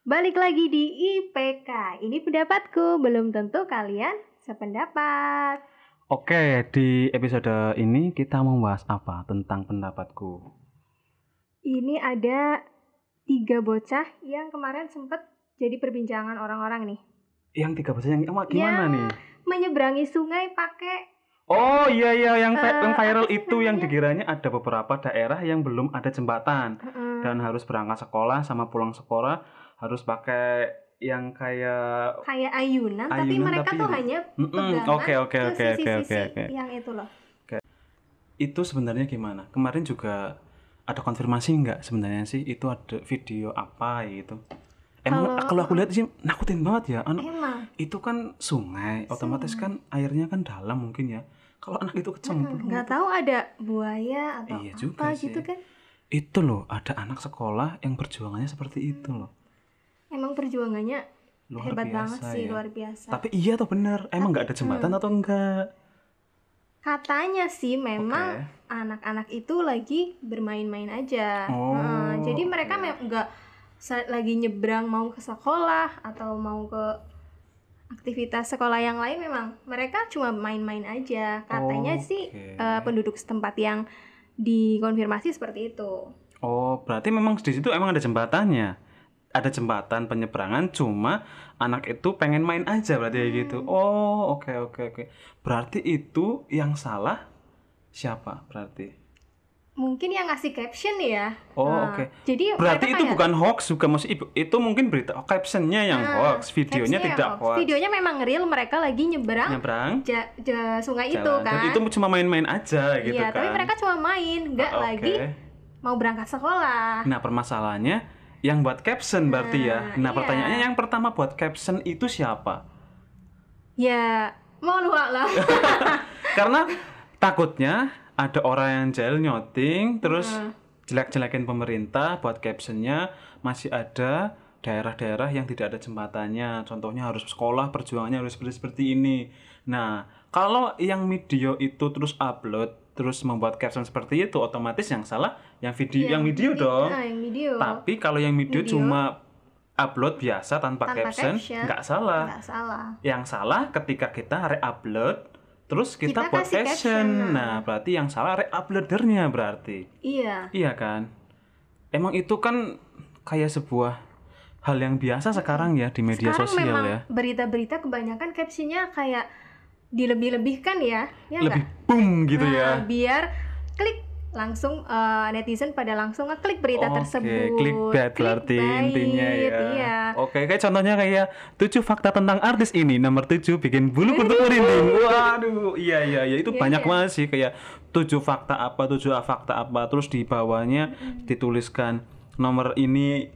Balik lagi di IPK. Ini pendapatku, belum tentu kalian sependapat. Oke, di episode ini kita mau membahas apa tentang pendapatku. Ini ada tiga bocah yang kemarin sempet jadi perbincangan orang-orang nih. Yang tiga bahasa yang gimana Ya. nih? Menyeberangi sungai pakai Oh iya iya yang, yang viral itu yang dikiranya ada beberapa daerah yang belum ada jembatan Mm-mm. dan harus berangkat sekolah sama pulang sekolah harus pakai yang kayak kayak ayunan, tapi Ayunan, mereka tapi tuh hanya pegangan oke oke ke oke oke oke oke. yang itu loh. Itu sebenarnya gimana? Kemarin juga ada konfirmasi nggak sebenarnya sih itu ada video apa gitu? Emang Kalau- kalau aku lihat sih nakutin banget ya. Anu, Emang itu kan sungai, otomatis kan airnya kan dalam mungkin ya. Kalau anak itu kecemplung, nggak tahu ada buaya atau Iya juga apa sih. gitu kan. itu loh ada anak sekolah yang perjuangannya seperti itu loh. Emang perjuangannya Luar hebat biasa banget sih, ya. luar biasa. Tapi iya atau bener? Emang nggak ada jembatan atau enggak? Katanya sih memang anak-anak itu lagi bermain-main aja. Oh, Heeh, jadi mereka oke. mem- nggak lagi nyebrang mau ke sekolah atau mau ke aktivitas sekolah yang lain memang mereka cuma main-main aja. Katanya sih Oke. eh, penduduk setempat yang dikonfirmasi seperti itu. Oh, berarti memang di situ emang ada jembatannya. Ada jembatan penyeberangan, cuma anak itu pengen main aja berarti kayak gitu. Hmm. Oh, oke oke oke. Berarti itu yang salah siapa berarti? Mungkin yang ngasih caption ya. Oh, Nah, oke. Jadi Berarti itu kayak- bukan hoax juga maksud ibu. Itu mungkin berita oh, captionnya yang Nah, hoax, videonya tidak yang hoax. Videonya memang real mereka lagi nyeberang Nyebrang ja- ja- sungai itu jalan. kan. Dan itu cuma main-main aja gitu iya, kan. tapi mereka cuma main, nggak Oke. lagi mau berangkat sekolah. Nah, permasalahannya yang buat caption berarti ya. Nah, Nah, iya. pertanyaannya yang pertama buat caption itu siapa? Ya, mau lu lah. Karena takutnya ada orang yang jahil nyoting terus Nah. jelek-jelekin pemerintah buat captionnya masih ada daerah-daerah yang tidak ada jembatannya contohnya harus sekolah perjuangannya harus seperti seperti ini nah kalau yang video itu terus upload terus membuat caption seperti itu otomatis yang salah yang video yang video dong Nah, yang video. tapi kalau yang video, Video. cuma upload biasa tanpa, Tanpa caption caption. nggak salah Nggak salah. yang salah ketika kita re-upload terus kita, Kita buat caption. caption, nah. Nah, berarti yang salah re-uploadernya berarti. Iya. Iya kan? Emang itu kan kayak sebuah hal yang biasa sekarang ya di media Sekarang sosial memang ya. berita-berita kebanyakan captionnya kayak dilebih-lebihkan ya, ya? Lebih boom gitu Nah, ya. Biar klik langsung eh, netizen pada langsung ngeklik berita Oke, tersebut. clickbait berarti intinya ya. Iya. Oke, kayak contohnya kayak tujuh fakta tentang artis ini nomor tujuh bikin bulu kuduk merinding. Waduh, iya iya iya itu Iya, banyak iya. banget sih kayak tujuh fakta apa tujuh fakta apa terus di bawahnya dituliskan nomor ini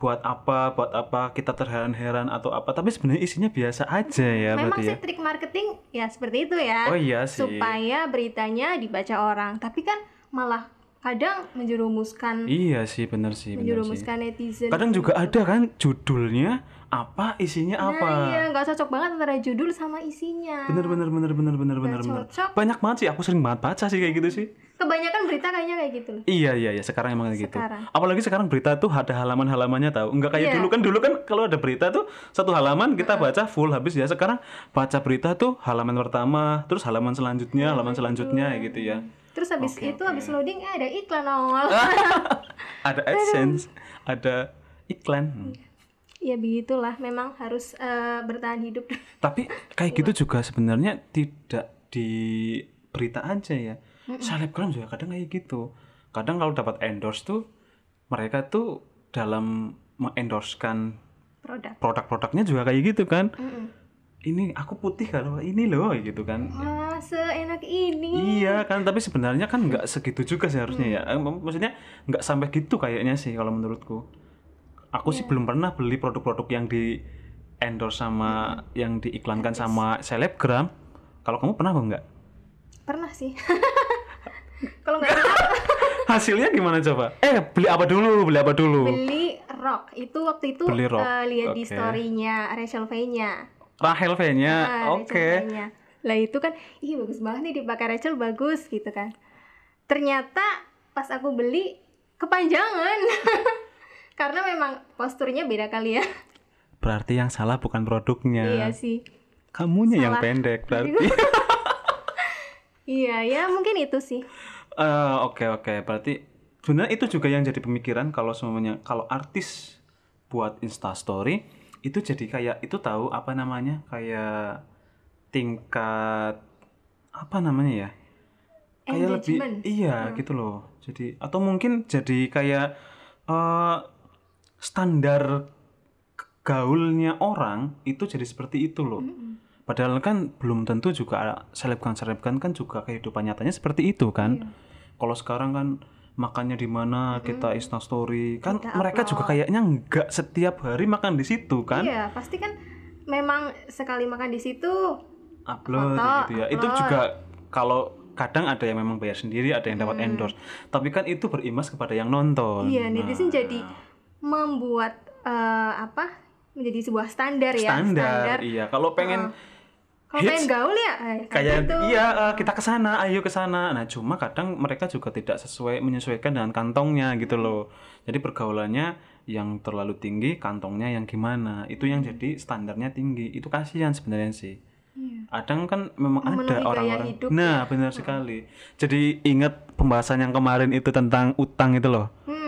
buat apa buat apa kita terheran-heran atau apa tapi sebenarnya isinya biasa aja ya Memang berarti sih ya. trik marketing ya seperti itu ya. Oh iya sih. Supaya beritanya dibaca orang. Tapi kan malah kadang menjerumuskan Iya sih bener sih bener sih. menjerumuskan netizen. Kadang juga ada kan judulnya apa isinya apa. Nah, iya, nggak cocok banget antara judul sama isinya. Bener bener bener bener bener Nggak bener bener. cocok. Banyak banget sih aku sering banget baca sih kayak gitu sih. Kebanyakan berita kayaknya kayak gitu loh. Iya iya iya sekarang emang kayak gitu. Apalagi sekarang berita tuh ada halaman-halamannya tahu. Enggak kayak Iya. dulu kan dulu kan kalau ada berita tuh satu halaman kita baca full habis ya. Sekarang baca berita tuh halaman pertama, terus halaman selanjutnya, halaman selanjutnya ya gitu ya. Terus habis Oke, itu oke. habis loading eh, ada iklan nongol. Ada AdSense, ada iklan. Hmm. Ya begitulah, memang harus eh, bertahan hidup. Tapi kayak gitu juga sebenarnya tidak di berita aja ya. Selebgram juga kadang kayak gitu. Kadang kalau dapat endorse tuh mereka tuh dalam mengendorsekan Produk. produk-produknya juga kayak gitu kan. Mm-mm. Ini aku putih kalau ini loh gitu kan. Wah, seenak ini. Iya kan, tapi sebenarnya kan nggak segitu juga seharusnya ya. Eh, mak- Maksudnya nggak sampai gitu kayaknya sih kalau menurutku. Aku sih belum pernah beli produk-produk yang di endorse sama yang diiklankan sama selebgram. Kalau kamu pernah apa enggak? Pernah sih. Kalau nggak Hasilnya gimana coba? Eh, beli apa dulu? Beli apa dulu? beli rock itu waktu itu Beli rok, eh, lihat di oke. storynya Rachel V-nya. Rahel V-nya. Ah, Rachel Oke. V-nya. Lah itu kan, ih bagus banget nih dipakai Rachel bagus gitu kan. Ternyata pas aku beli kepanjangan. karena memang posturnya beda kali ya. Berarti yang salah bukan produknya. iya sih. Kamunya yang Salah. pendek berarti. iya ya mungkin itu sih. Eh, Oke oke, berarti sebenarnya itu juga yang jadi pemikiran kalau semuanya kalau artis buat Insta Story itu jadi kayak itu tahu apa namanya kayak tingkat apa namanya ya? Kayak lebih iya gitu loh. Jadi atau mungkin jadi kayak eh standar gaulnya orang itu jadi seperti itu loh. Padahal kan belum tentu juga selebgram selebgram kan juga kehidupan nyatanya seperti itu kan. Iya. kalau sekarang kan makannya di mana kita insta story kan Kita mereka juga kayaknya nggak setiap hari makan di situ kan. Iya pasti kan memang sekali makan di situ upload Foto, gitu ya. Itu upload. juga kalau kadang ada yang memang bayar sendiri ada yang dapat Hmm. endorse. Tapi kan itu berimbas kepada yang nonton. Iya netizen Nah, jadi membuat eh, apa menjadi sebuah standar ya standar, iya. Kalau pengen kalau pengen gaul ya eh, kayak gitu. iya eh, kita ke sana ayo ke sana. Nah cuma kadang mereka juga tidak sesuai menyesuaikan dengan kantongnya gitu loh. Jadi pergaulannya yang terlalu tinggi kantongnya yang gimana? Itu yang jadi standarnya tinggi. Itu kasihan sebenarnya sih. Iya. kadang kan memang Memenuhi ada orang-orang nah benar sekali. Jadi ingat pembahasan yang kemarin itu tentang utang itu loh. Hmm.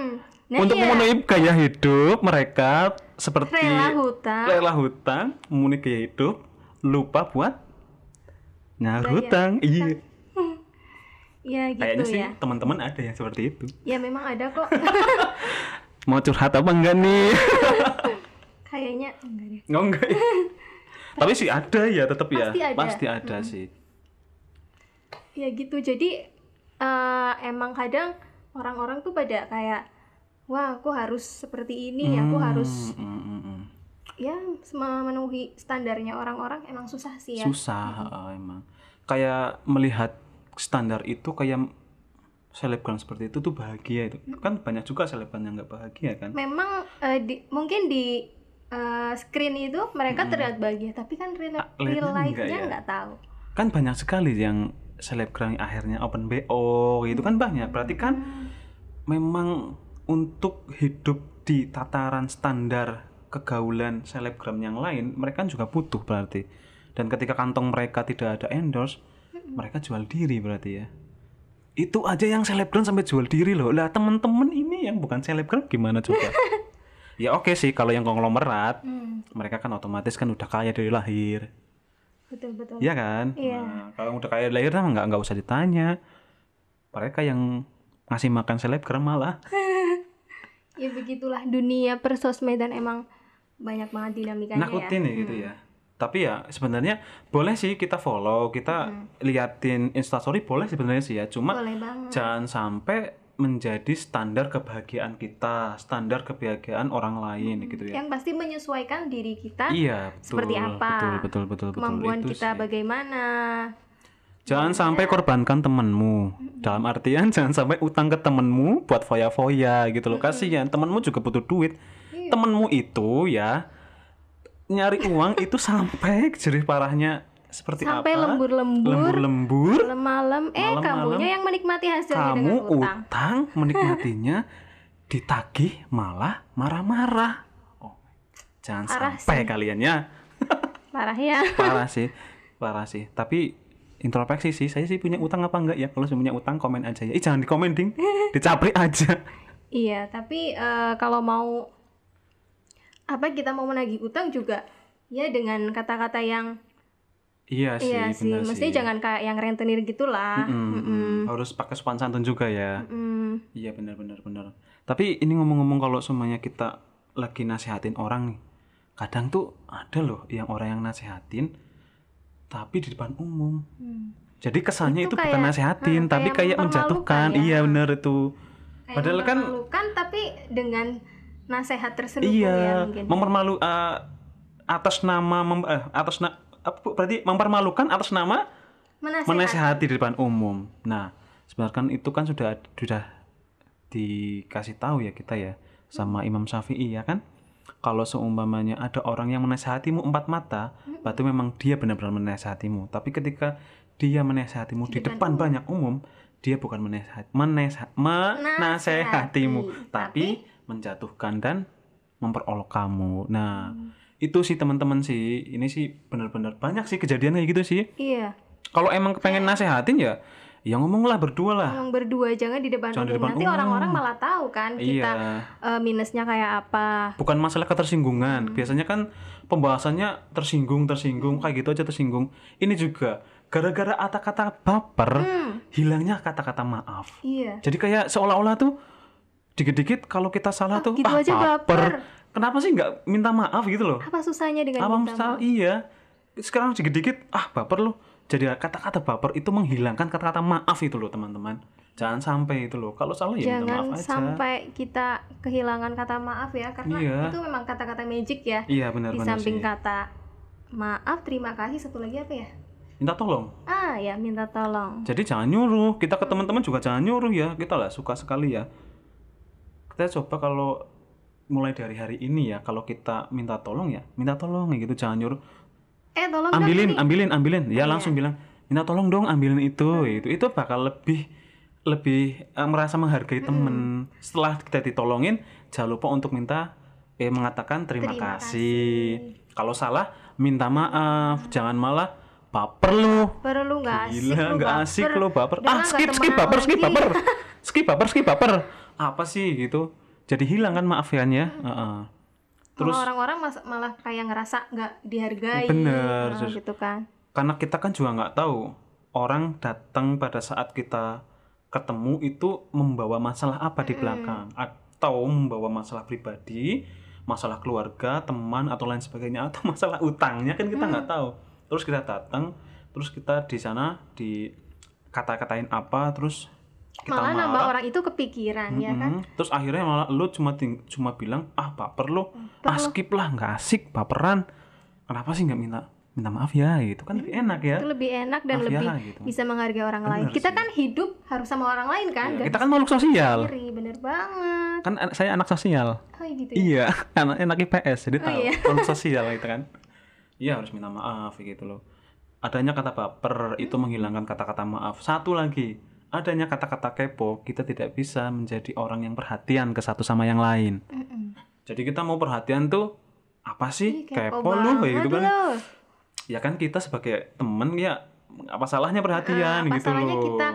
Nah, untuk iya. memenuhi gaya hidup mereka seperti rela hutang rela hutang memenuhi gaya hidup lupa buat Bayar. hutang iya. Ya gitu kayaknya sih ya. teman-teman ada yang seperti itu. Ya memang ada kok. Mau curhat apa enggak nih? Kayaknya enggak deh. Oh, enggak ya. tapi sih ada ya tetap ya. Pasti ada. pasti ada sih. Ya gitu. Jadi eh, emang kadang orang-orang tuh pada kayak wah aku harus seperti ini aku harus Hmm, hmm, hmm. ya memenuhi standarnya orang-orang emang susah sih ya. Susah uh, emang. Kayak melihat standar itu kayak selebgram seperti itu tuh bahagia itu. Kan banyak juga selebgram yang nggak bahagia kan? Memang eh, di, mungkin di eh, screen itu mereka terlihat bahagia tapi kan real, Ah, real lihatnya life-nya ya? nggak tahu. Kan banyak sekali yang selebgram akhirnya open bo gitu kan banyak. Berarti kan memang untuk hidup di tataran standar kegaulan selebgram yang lain mereka juga butuh berarti dan ketika kantong mereka tidak ada endorse mereka jual diri berarti ya itu aja yang selebgram sampai jual diri loh lah temen-temen ini yang bukan selebgram gimana coba ya oke sih kalau yang konglomerat Hmm, mereka kan otomatis kan udah kaya dari lahir betul betul Iya kan? Iya. Nah, kalau udah kaya lahir mah nggak nggak usah ditanya. Mereka yang ngasih makan selebgram malah. ya begitulah dunia persosmedan emang banyak banget dinamikanya Nakutin ya ya gitu ya. Tapi ya sebenarnya boleh sih kita follow, kita liatin instastory boleh sebenarnya sih ya. Cuma jangan sampai menjadi standar kebahagiaan kita, standar kebahagiaan orang lain gitu ya. yang pasti menyesuaikan diri kita Iya, betul. seperti apa? Betul, betul, betul, betul. kemampuan Itu kita sih. bagaimana Jangan sampai korbankan temenmu. Dalam artian jangan sampai utang ke temenmu buat foya-foya gitu loh. Kasihan temenmu juga butuh duit. Iya. Temenmu itu ya nyari uang itu sampai jerih parahnya seperti sampai apa? lembur-lembur Lembur-lembur. malam-malam eh Malam-malam. kamunya yang menikmati hasilnya Kamu dengan utang utang menikmatinya ditagih malah marah-marah. Oh, jangan Parah sampai kalian ya. parah ya parah sih parah sih tapi introspeksi sih saya sih punya utang apa enggak ya? Kalau saya punya utang komen aja ya. Ih, jangan di komen ding dicapri aja. Iya tapi eh, kalau mau apa kita mau menagih utang juga ya dengan kata-kata yang iya sih iya sih sih. jangan kayak yang rentenir gitulah. Mm-mm, Mm-mm. harus pakai sopan santun juga ya. Mm. iya benar benar benar. Tapi ini ngomong-ngomong kalau semuanya kita lagi nasihatin orang nih kadang tuh ada loh yang orang yang nasihatin tapi di depan umum. Hmm. jadi kesannya itu, Itu bukan kayak- nasihatin hmm, tapi kayak kayak menjatuhkan. ya. iya benar itu. Kayak Padahal kan- mempermalukan tapi dengan nasehat terselubung ya iya mungkin mempermalu eh, atas nama mem- eh, atas na apa, berarti mempermalukan atas nama Menasehat. menasehati di depan umum. Nah sebenarnya kan itu kan sudah sudah dikasih tahu ya kita ya sama Imam Syafi'i ya kan kalau seumpamanya ada orang yang menasehatimu empat mata berarti memang dia benar-benar menasehatimu tapi ketika dia menasehatimu di, Di depan depan banyak umum dia bukan menasehat menasehat menasehatimu Nasehati, tapi tapi menjatuhkan dan memperolok kamu. Nah, Hmm. itu sih teman-teman sih. Ini sih benar-benar banyak sih kejadian kayak gitu sih. Iya, Kalau emang pengen nasehatin ya, ya ngomonglah berdua lah. ngomong berdua jangan di depan Jangan di umum. depan Nanti orang-orang malah tahu kan kita Iya. eh, minusnya kayak apa. Bukan masalah ketersinggungan. Hmm. Biasanya kan pembahasannya tersinggung, tersinggung kayak gitu aja tersinggung. Ini juga gara-gara kata-kata baper, Hmm, hilangnya kata-kata maaf. iya. Jadi kayak seolah-olah tuh dikit-dikit kalau kita salah tuh gitu ah aja baper. Kenapa sih nggak minta maaf gitu loh? Apa susahnya dengan Apa minta maaf? Iya. Sekarang dikit-dikit ah baper loh. Jadi kata-kata baper itu menghilangkan kata-kata maaf itu loh teman-teman. Jangan sampai itu loh. Kalau salah ya minta Jangan maaf aja. sampai kita kehilangan kata maaf ya karena Iya. itu memang kata-kata magic ya. Iya Di benar-benar samping sih. kata maaf, terima kasih satu lagi apa ya? Minta tolong. Ah, ya minta tolong. Jadi jangan nyuruh. Kita ke teman-teman juga jangan nyuruh ya. Kita lah suka sekali ya. Kita coba kalau mulai dari hari ini ya, kalau kita minta tolong ya, minta tolong ya gitu, jangan nyuruh. Eh, tolong dong ambilin, ini. ambilin, ambilin. Ya Iya. langsung bilang, minta tolong dong ambilin itu. Itu itu bakal lebih lebih eh, merasa menghargai temen. Setelah kita ditolongin, jangan lupa untuk minta eh mengatakan terima, Terima kasih. Kalau salah, minta maaf. Jangan malah baper lu. Perlu nggak asik Gila, lu nggak asik baper. lo baper. Udah Ah, skip, skip, baper, skip, baper. Skip, baper, skip, baper. Apa sih gitu? Jadi hilang kan maafiannya. Heeh. Terus Terus orang-orang malah kayak ngerasa nggak dihargai. Bener, Nah, gitu kan. karena kita kan juga nggak tahu orang datang pada saat kita ketemu itu membawa masalah apa di belakang atau membawa masalah pribadi, masalah keluarga, teman atau lain sebagainya atau masalah utangnya kan kita nggak tahu. Terus kita datang, terus kita di sana di kata-katain apa, terus kita Malah nambah marah. orang itu kepikiran ya kan. Terus akhirnya malah lu cuma ting- cuma bilang ah baper lu, Baper ah lu." skip lah nggak asik baperan. Kenapa sih nggak minta minta maaf ya gitu kan lebih enak ya. Itu lebih enak dan Maaf ya, lebih gitu. bisa menghargai orang Bener lain. Kita sih. kan hidup harus sama orang lain kan, Iya, nggak kita kan makhluk sosial. sendiri. Bener banget. Kan an- saya anak sosial. Oh gitu ya. Iya, anak anak IPS jadi Oh, tahu iya. makhluk sosial gitu kan. Iya harus minta maaf gitu loh. Adanya kata baper itu menghilangkan kata-kata maaf. Satu lagi, adanya kata-kata kepo, kita tidak bisa menjadi orang yang perhatian ke satu sama yang lain. Mm-mm. Jadi kita mau perhatian tuh apa sih Ih, kepo, lu kayak gitu kan? lu. Ya kan kita sebagai temen ya apa salahnya perhatian apa gitu salahnya loh. kita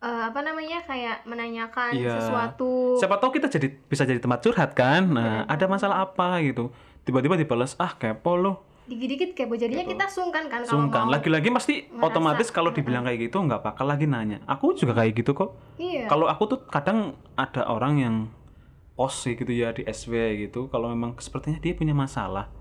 eh, apa namanya kayak menanyakan Iya. sesuatu. Siapa tahu kita jadi bisa jadi tempat curhat kan? Nah, ada masalah apa gitu. Tiba-tiba dibalas, "Ah, kepo lu." Dikit-dikit kepo jadinya kita sungkan kan Sungkan. Lagi-lagi pasti merasa. otomatis kalau dibilang kayak gitu nggak bakal lagi nanya. Aku juga kayak gitu kok. Iya. Kalau aku tuh kadang ada orang yang pos gitu ya di SW gitu. Kalau memang sepertinya dia punya masalah,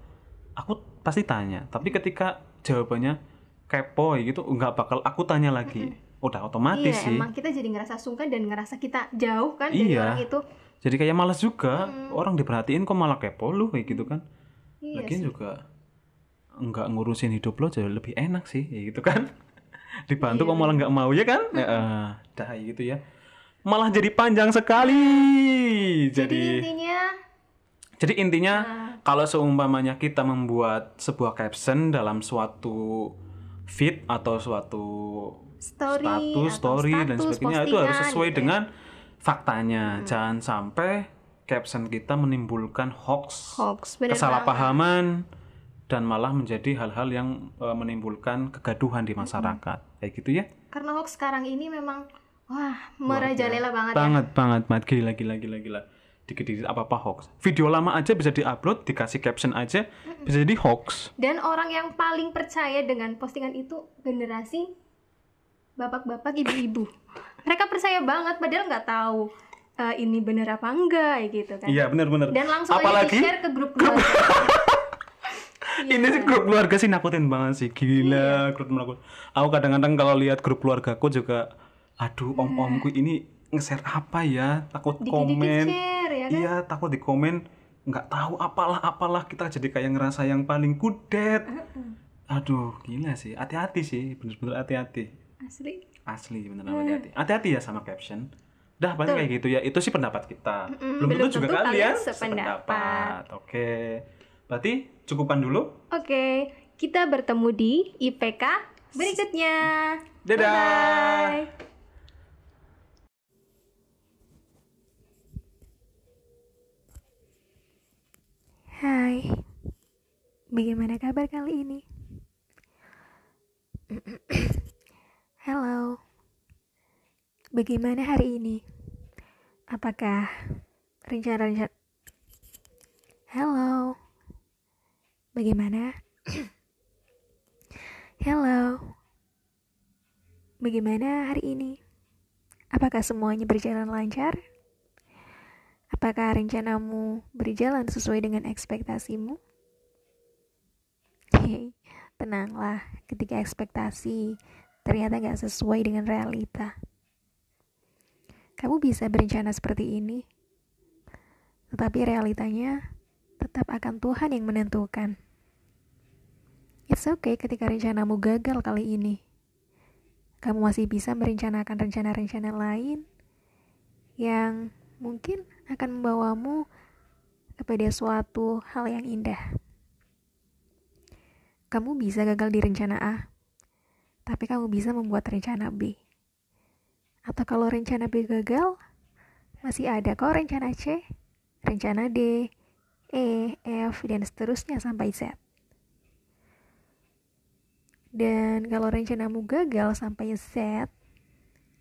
aku pasti tanya. Tapi ketika jawabannya kepo gitu, nggak bakal aku tanya lagi. Udah otomatis Iya, sih. emang kita jadi ngerasa sungkan dan ngerasa kita jauh kan dari Iya. orang itu. Jadi kayak males juga. Orang diperhatiin kok malah kepo lu kayak gitu kan. Iya Lagian sih. juga nggak ngurusin hidup lo jauh lebih enak sih, ya gitu kan? Dibantu Iya, kok malah nggak mau ya kan? Ya, eh, dah gitu ya. Malah jadi panjang sekali. Jadi Jadi intinya jadi intinya nah, kalau seumpamanya kita membuat sebuah caption dalam suatu feed atau suatu story status, atau story dan status, sebagainya itu harus sesuai gitu ya. dengan faktanya. Jangan sampai caption kita menimbulkan hoax hoax bener kesalahpahaman dan malah menjadi hal-hal yang eh, menimbulkan kegaduhan di masyarakat kayak gitu ya. Karena hoax sekarang ini memang wah merajalela banget ya. banget banget banget gila gila gila gila dikit-dikit apa apa hoax video lama aja bisa diupload dikasih caption aja bisa jadi hoax Dan orang yang paling percaya dengan postingan itu generasi bapak-bapak, ibu-ibu. Mereka percaya banget padahal nggak tahu eh, ini bener apa enggak gitu kan. iya benar-benar Dan langsung aja apalagi di-share ke grup keluarga. ini sih grup keluarga sih nakutin banget sih gila grup keluarga aku kadang-kadang kalau lihat grup keluargaku juga aduh om-omku ini nge-share apa ya takut Dikit-dikit komen share ya kan. Iya, takut di komen nggak tahu apalah apalah kita jadi kayak ngerasa yang paling kudet. Aduh, gila sih. Hati-hati sih, bener-bener hati-hati. Asli. Asli bener hati-hati. Hati-hati ya sama caption. Dah paling kayak gitu ya. Itu sih pendapat kita. Mm-mm, belum, belum tentu juga kalian kalian sependapat. Oke. Berarti cukupan dulu. Oke, kita bertemu di IPK berikutnya. Dadah. Bye-bye. Hai, bagaimana kabar kali ini? Halo, bagaimana hari ini? Apakah rencana-rencana... Halo, bagaimana? Halo, bagaimana hari ini? Apakah semuanya berjalan lancar? Apakah rencanamu berjalan sesuai dengan ekspektasimu? Hei, tenanglah ketika ekspektasi ternyata gak sesuai dengan realita. Kamu bisa berencana seperti ini, tetapi realitanya tetap akan Tuhan yang menentukan. It's okay ketika rencanamu gagal kali ini kamu masih bisa merencanakan rencana-rencana lain yang mungkin akan membawamu kepada suatu hal yang indah. Kamu bisa gagal di rencana A, tapi kamu bisa membuat rencana B. Atau kalau rencana B gagal, masih ada kok rencana C, rencana D, E, F, dan seterusnya sampai Z. Dan kalau rencanamu gagal sampai Z,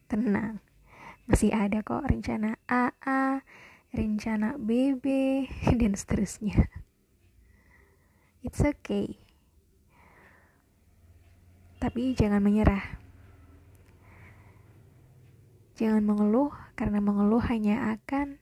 tenang. Masih ada kok rencana AA, rencana BB, dan seterusnya. It's okay. Tapi jangan menyerah. Jangan mengeluh karena mengeluh hanya akan